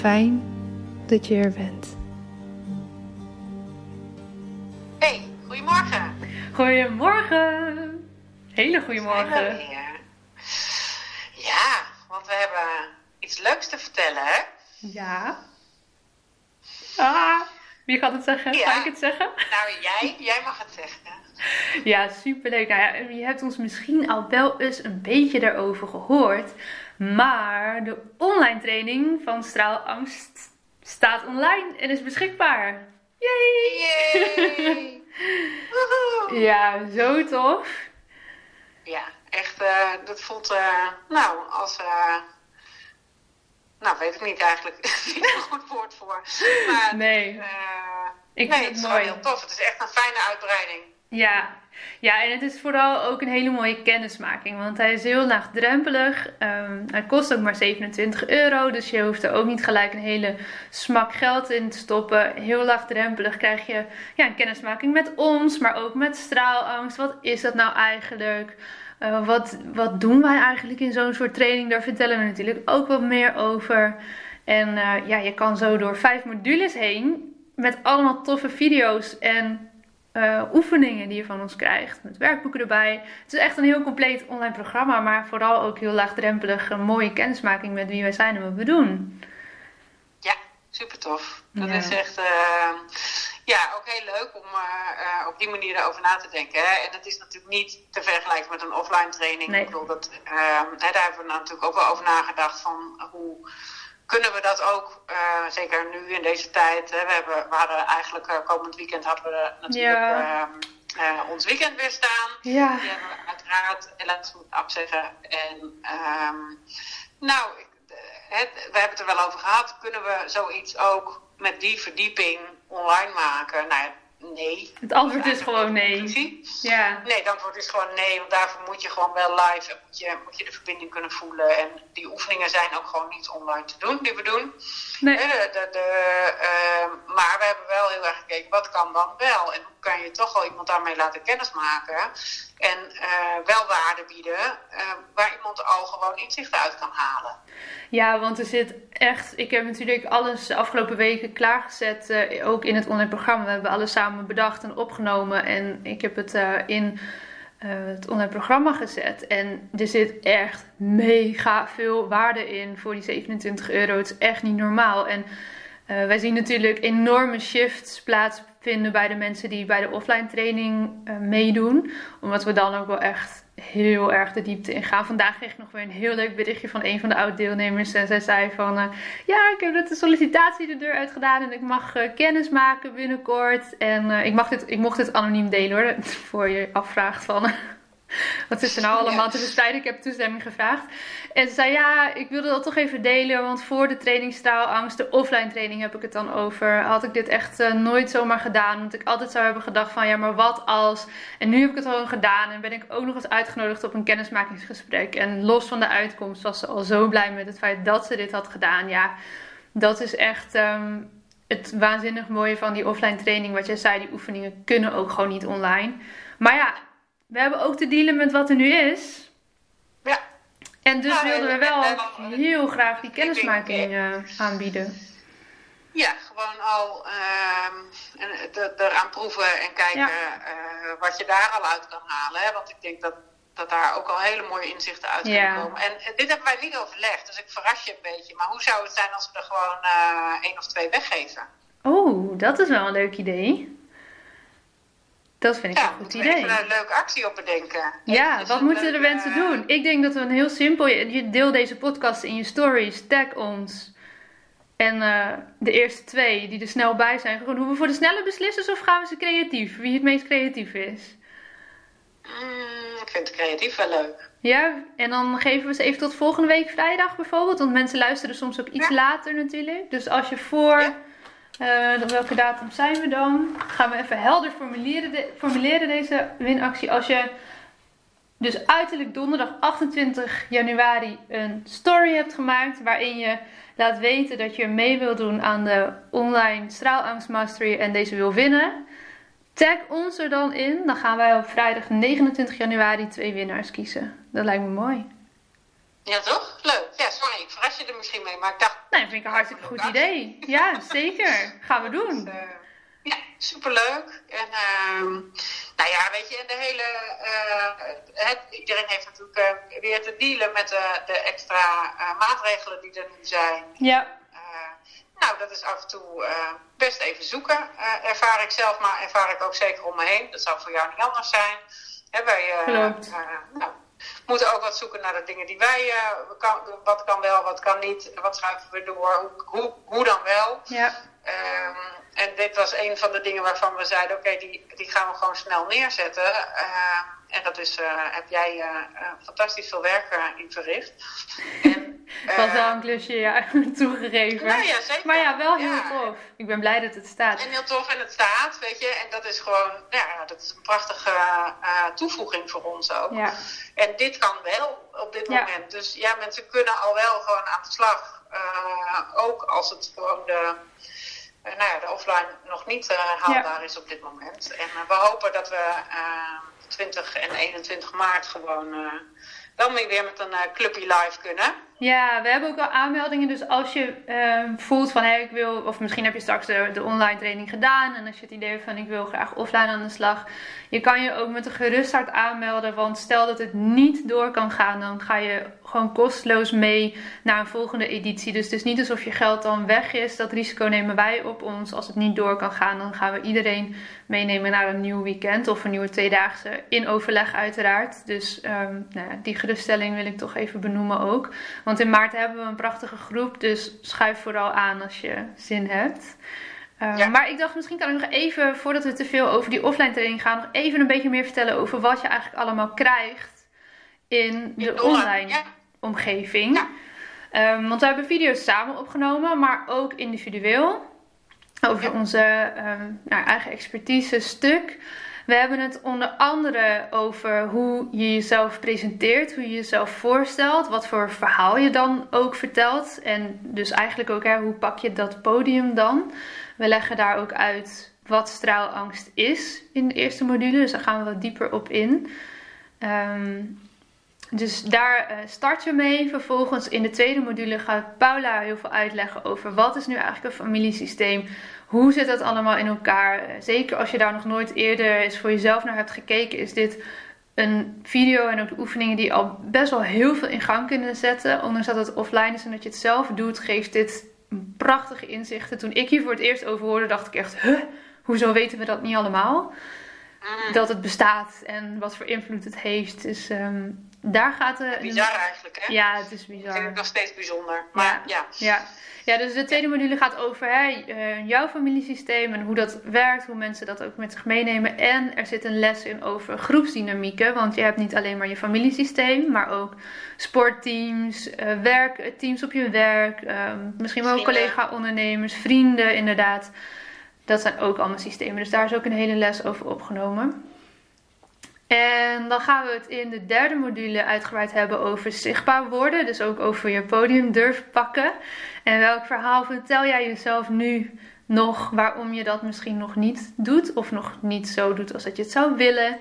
Fijn dat je er bent. Hey, goedemorgen. Goedemorgen. Hele goedemorgen. Ja, want we hebben iets leuks te vertellen, hè? Ja. Ah, wie gaat het zeggen? Ja. Ga ik het zeggen? Nou, jij, jij mag het zeggen. Ja, superleuk. Nou ja, je hebt ons misschien al wel eens een beetje daarover gehoord. Maar de online training van Straalangst staat online en is beschikbaar. Yay! Yay! Ja, zo tof. Ja, echt, eh, dat voelt, eh, nou, als, eh, nou, weet ik niet eigenlijk, niet een goed woord voor. Maar, Nee. Ik nee, vind het het is gewoon heel tof. Het is echt een fijne uitbreiding. Ja. ja, en het is vooral ook een hele mooie kennismaking. Want hij is heel laagdrempelig. Ehm, hij kost ook maar 27 euro. Dus je hoeft er ook niet gelijk een hele smak geld in te stoppen. Heel laagdrempelig krijg je ja, een kennismaking met ons, maar ook met straalangst. Wat is dat nou eigenlijk? Eh, wat, wat doen wij eigenlijk in zo'n soort training? Daar vertellen we natuurlijk ook wat meer over. En eh, ja, je kan zo door vijf modules heen met allemaal toffe video's en eh, oefeningen die je van ons krijgt. Met werkboeken erbij. Het is echt een heel compleet online programma, maar vooral ook heel laagdrempelig. Een mooie kennismaking met wie wij zijn en wat we doen. Ja, super tof. Dat Ja. is echt, eh, ja, ook heel leuk om eh, eh, op die manier erover na te denken. Hè? En dat is natuurlijk niet te vergelijken met een offline training. Nee. Ik bedoel, dat, eh, hè, daar hebben we natuurlijk ook wel over nagedacht van hoe kunnen we dat ook, eh, zeker nu in deze tijd. Hè? We, hebben, we hadden eigenlijk eh, komend weekend hadden we natuurlijk Ja. ehm, eh, ons weekend weer staan. Ja, Die hebben we uiteraard helaas moeten afzeggen. En ehm, nou, het, we hebben het er wel over gehad. Kunnen we zoiets ook met die verdieping online maken? Nou ja, nee. het antwoord is gewoon nee. Ja, Nee, het antwoord is gewoon nee, want daarvoor moet je gewoon wel live moet je, moet je de verbinding kunnen voelen. En die oefeningen zijn ook gewoon niet online te doen, die we doen. nee. Eh, De, de, de, ehm, maar we hebben wel heel erg gekeken, wat kan dan wel? En hoe kan je toch wel iemand daarmee laten kennismaken? En wel waarde bieden, waar iemand al gewoon inzichten uit kan halen. Ja, want er zit echt. Ik heb natuurlijk alles de afgelopen weken klaargezet. Uh, ook in het online programma. We hebben alles samen bedacht en opgenomen. En ik heb het uh, in uh, het online programma gezet. En er zit echt mega veel waarde in voor die 27 euro. Het is echt niet normaal. En wij zien natuurlijk enorme shifts plaatsvinden bij de mensen die bij de offline training meedoen. Omdat we dan ook wel echt heel erg de diepte in gaan. Vandaag kreeg ik nog weer een heel leuk berichtje van een van de oud-deelnemers. En zij zei van, uh, ja, ik heb net de sollicitatie de deur uit gedaan en ik mag uh, kennis maken binnenkort. En uh, ik, mag dit, ik mocht dit anoniem delen hoor, voor je afvraagt van... Wat is er nou allemaal te bestrijden? Ik heb toestemming gevraagd. En ze zei, ja, ik wilde dat toch even delen. Want voor de training straalangst, de offline training heb ik het dan over. Had ik dit echt uh, nooit zomaar gedaan. Want ik altijd zou hebben gedacht van, ja, maar wat als... En nu heb ik het al gedaan. En ben ik ook nog eens uitgenodigd op een kennismakingsgesprek. En los van de uitkomst was ze al zo blij met het feit dat ze dit had gedaan. Ja, dat is echt... Um, het waanzinnig mooie van die offline training, wat jij zei, die oefeningen kunnen ook gewoon niet online. Maar ja, we hebben ook te dealen met wat er nu is. Ja. En dus wilden we wel heel graag die kennismaking uh, aanbieden. Ja, gewoon al uh, eraan proeven en kijken uh, wat je daar al uit kan halen. Hè? Want ik denk dat, dat daar ook al hele mooie inzichten uit kunnen komen. En, dit hebben wij niet overlegd, dus ik verras je een beetje. Maar hoe zou het zijn als we er gewoon uh, één of twee weggeven? Oh, dat is wel een leuk idee. Dat vind ik een goed idee. Even een leuke actie op bedenken. Ja, wat moeten de mensen doen? Ik denk dat we een heel simpel. Je deel deze podcast in je stories, tag ons. En uh, de eerste twee die er snel bij zijn, gewoon doen we voor de snelle beslissers of gaan we ze creatief? Wie het meest creatief is? Mm, ik vind het creatief wel leuk. Ja, en dan geven we ze even tot volgende week vrijdag bijvoorbeeld. Want mensen luisteren soms ook iets later natuurlijk. Dus als je voor. Ja uh, welke datum zijn we dan? Gaan we even helder formuleren, formuleren deze winactie. Als je dus uiterlijk donderdag 28 januari een story hebt gemaakt waarin je laat weten dat je mee wilt doen aan de online straalangst mastery en deze wil winnen. Tag ons er dan in. Dan gaan wij op vrijdag 29 januari twee winnaars kiezen. Dat lijkt me mooi. Ja, toch? Leuk. Ja, sorry, ik verras je er misschien mee, maar ik dacht... Nee, vind ik een hartstikke goed idee. Ja, zeker. Gaan we doen. Dus, uh, ja, superleuk. En uh, nou ja, weet je, en de hele... Uh, het, iedereen heeft natuurlijk uh, weer te dealen met de, de extra maatregelen die er nu zijn. Ja. nou, dat is af en toe best even zoeken. ervaar ik zelf, maar ervaar ik ook zeker om me heen. Dat zou voor jou niet anders zijn. Hè, wij, Klopt. nou, moeten ook wat zoeken naar de dingen die wij, uh, kan, wat kan wel, wat kan niet, wat schuiven we door, hoe, hoe, dan wel. Ja. Um, en dit was een van de dingen waarvan we zeiden, oké, die, die gaan we gewoon snel neerzetten. Uh, en dat is, uh, heb jij uh, fantastisch veel werk in verricht. En, was wel een klusje, ja, toegegeven. Nou ja, zeker. Maar ja, wel heel tof. Ik ben blij dat het staat. En heel tof en het staat, weet je. En dat is gewoon, ja, dat is een prachtige toevoeging voor ons ook. Ja. En dit kan wel op dit moment. Dus ja, mensen kunnen al wel gewoon aan de slag. ook als het gewoon de nou ja, de offline nog niet haalbaar is op dit moment. En we hopen dat we 20 en 21 maart gewoon dan weer met een clubje live kunnen. Ja, we hebben ook al aanmeldingen. Dus als je uh, voelt van hey, ik wil, of misschien heb je straks de, de, online training gedaan. En als je het idee hebt van ik wil graag offline aan de slag. Je kan je ook met een gerust hart aanmelden. Want stel dat het niet door kan gaan, dan ga je gewoon kosteloos mee naar een volgende editie. Dus het is niet alsof je geld dan weg is. Dat risico nemen wij op ons. Als het niet door kan gaan, dan gaan we iedereen meenemen naar een nieuw weekend of een nieuwe tweedaagse. In overleg uiteraard. Dus um, nou, die geruststelling wil ik toch even benoemen ook. Want in maart hebben we een prachtige groep. Dus schuif vooral aan als je zin hebt. Um, Maar ik dacht, misschien kan ik nog even, voordat we te veel over die offline training gaan, nog even een beetje meer vertellen over wat je eigenlijk allemaal krijgt in de, online omgeving. Ja. Um, want we hebben video's samen opgenomen, maar ook individueel. Over onze um, nou, eigen expertise stuk. We hebben het onder andere over hoe je jezelf presenteert, hoe je jezelf voorstelt, wat voor verhaal je dan ook vertelt. En dus eigenlijk ook hè, hoe pak je dat podium dan. We leggen daar ook uit wat straalangst is in de eerste module. Dus daar gaan we wat dieper op in. Ehm, dus daar uh, start je mee. Vervolgens in de tweede module gaat Paula heel veel uitleggen over wat is nu eigenlijk een familiesysteem. Hoe zit dat allemaal in elkaar? Eh, zeker als je daar nog nooit eerder eens voor jezelf naar hebt gekeken, is dit een video en ook de oefeningen die al best wel heel veel in gang kunnen zetten. Ondanks dat het offline is en dat je het zelf doet, geeft dit prachtige inzichten. Toen ik hier voor het eerst over hoorde, dacht ik echt, huh, hoezo weten we dat niet allemaal? Mm. Dat het bestaat en wat voor invloed het heeft. Dus um, daar gaat de. Bizar eigenlijk, hè? Ja, het is bizar. Ik vind het nog steeds bijzonder. Maar ja. Ja, ja. dus de tweede module gaat over hè, eh, jouw familiesysteem en hoe dat werkt, hoe mensen dat ook met zich meenemen. En er zit een les in over groepsdynamieken, want je hebt niet alleen maar je familiesysteem, maar ook sportteams, uh, werk, teams op je werk, uh, misschien wel collega-ondernemers, vrienden, inderdaad. Dat zijn ook allemaal systemen. Dus daar is ook een hele les over opgenomen. En dan gaan we het in de derde module uitgebreid hebben over zichtbaar worden. Dus ook over je podium durven pakken. En welk verhaal vertel jij jezelf nu nog waarom je dat misschien nog niet doet. Of nog niet zo doet als dat je het zou willen.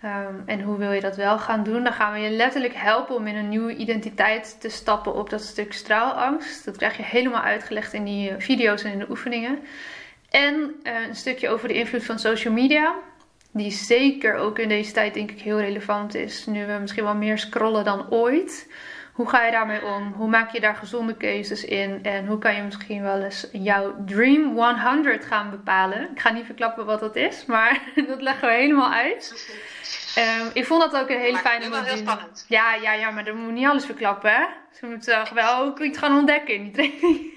Ehm, en hoe wil je dat wel gaan doen? Dan gaan we je letterlijk helpen om in een nieuwe identiteit te stappen op dat stuk straalangst. Dat krijg je helemaal uitgelegd in die video's en in de oefeningen. En eh, een stukje over de invloed van social media die zeker ook in deze tijd denk ik heel relevant is. Nu we misschien wel meer scrollen dan ooit. Hoe ga je daarmee om? Hoe maak je daar gezonde keuzes in? En hoe kan je misschien wel eens jouw Dream 100 gaan bepalen? Ik ga niet verklappen wat dat is, maar dat leggen we helemaal uit. Um, ik vond dat ook een hele fijne manier. heel spannend. Ja, ja, ja, maar dan moet niet alles verklappen, hè? Ze moeten wel ook iets gaan ontdekken in die training.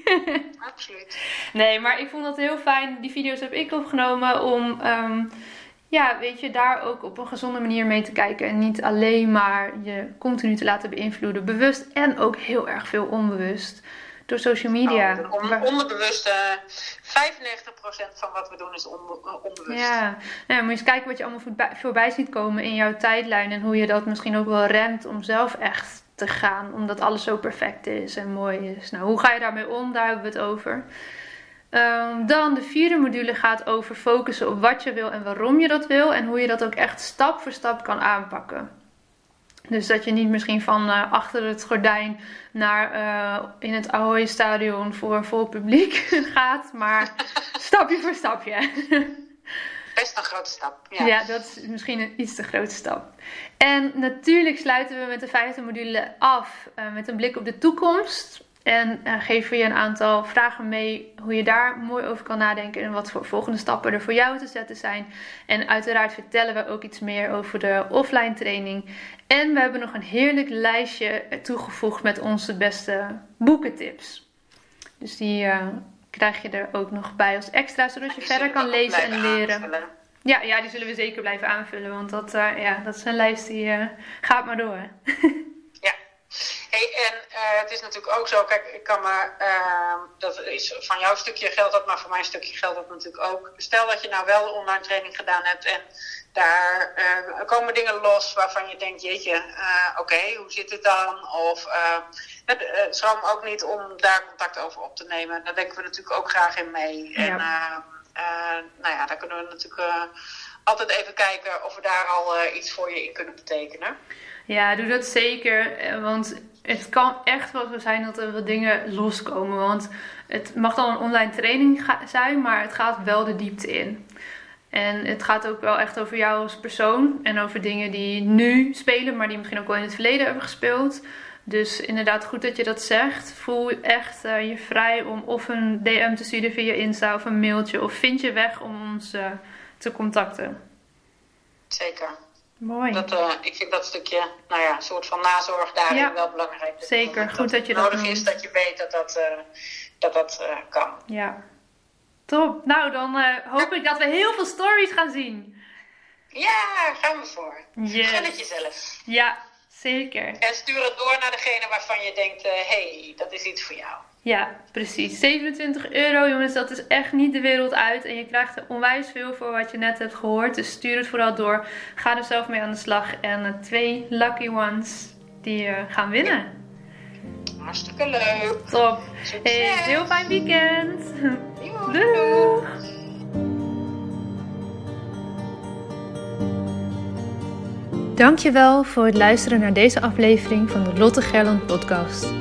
Absoluut. Nee, maar ik vond dat heel fijn. Die video's heb ik opgenomen om... Um, ja, weet je, daar ook op een gezonde manier mee te kijken. En niet alleen maar je continu te laten beïnvloeden. Bewust en ook heel erg veel onbewust. Door social media. Oh, onderbewust, uh, 95% van wat we doen is onbewust. Ja, nou, moet je eens kijken wat je allemaal voorbij, ziet komen in jouw tijdlijn. En hoe je dat misschien ook wel remt om zelf echt te gaan. Omdat alles zo perfect is en mooi is. Nou, hoe ga je daarmee om? Daar hebben we het over. Um, dan de vierde module gaat over focussen op wat je wil en waarom je dat wil. En hoe je dat ook echt stap voor stap kan aanpakken. Dus dat je niet misschien van uh, achter het gordijn naar uh, in het Ahoy stadion voor vol publiek gaat. Maar stapje voor stapje. Best een grote stap. Ja. ja, dat is misschien een iets te grote stap. En natuurlijk sluiten we met de vijfde module af uh, met een blik op de toekomst. En uh, geven we je een aantal vragen mee hoe je daar mooi over kan nadenken en wat voor volgende stappen er voor jou te zetten zijn. En uiteraard vertellen we ook iets meer over de offline training. En we hebben nog een heerlijk lijstje toegevoegd met onze beste boekentips. Dus die uh, krijg je er ook nog bij als extra, zodat je verder kan lezen en leren. Ja, ja, die zullen we zeker blijven aanvullen, want dat, uh, ja, dat is een lijst die gaat maar door. Hey, en uh, het is natuurlijk ook zo, kijk, ik kan maar, uh, dat is van jouw stukje geld dat, maar voor mijn stukje geldt dat natuurlijk ook. Stel dat je nou wel de online training gedaan hebt en daar uh, komen dingen los waarvan je denkt, jeetje, oké, okay, hoe zit het dan? Of schroom ook niet om daar contact over op te nemen. Daar denken we natuurlijk ook graag in mee. Ja. En nou ja, daar kunnen we natuurlijk altijd even kijken of we daar al iets voor je in kunnen betekenen. Ja, doe dat zeker. Want het kan echt wel zo zijn dat er wat dingen loskomen. Want het mag dan een online training zijn, maar het gaat wel de diepte in. En het gaat ook wel echt over jou als persoon. En over dingen die nu spelen, maar die misschien ook wel in het verleden hebben gespeeld. Dus inderdaad, goed dat je dat zegt. Voel echt uh, je vrij om of een DM te sturen via Insta of een mailtje. Of vind je weg om ons uh, te contacten. Zeker. Mooi. Dat, uh, ik vind dat stukje, nou ja, een soort van nazorg daarin wel belangrijk. Zeker, dat, goed dat, je dat nodig is dat je weet dat dat, uh, dat, dat uh, kan. Ja. Top. Nou, dan hoop ik dat we heel veel stories gaan zien. Ja, gaan we voor. Yes. Gun het jezelf. Ja, zeker. En stuur het door naar degene waarvan je denkt, hé, hey, dat is iets voor jou. Ja, precies. 27 euro, jongens, dat is echt niet de wereld uit. En je krijgt er onwijs veel voor wat je net hebt gehoord. Dus stuur het vooral door. Ga er zelf mee aan de slag. En uh, twee lucky ones die uh, gaan winnen. Hartstikke leuk. Top. Hey, heel fijn weekend. Doei. Dankjewel voor het luisteren naar deze aflevering van de Lotte Gerland podcast.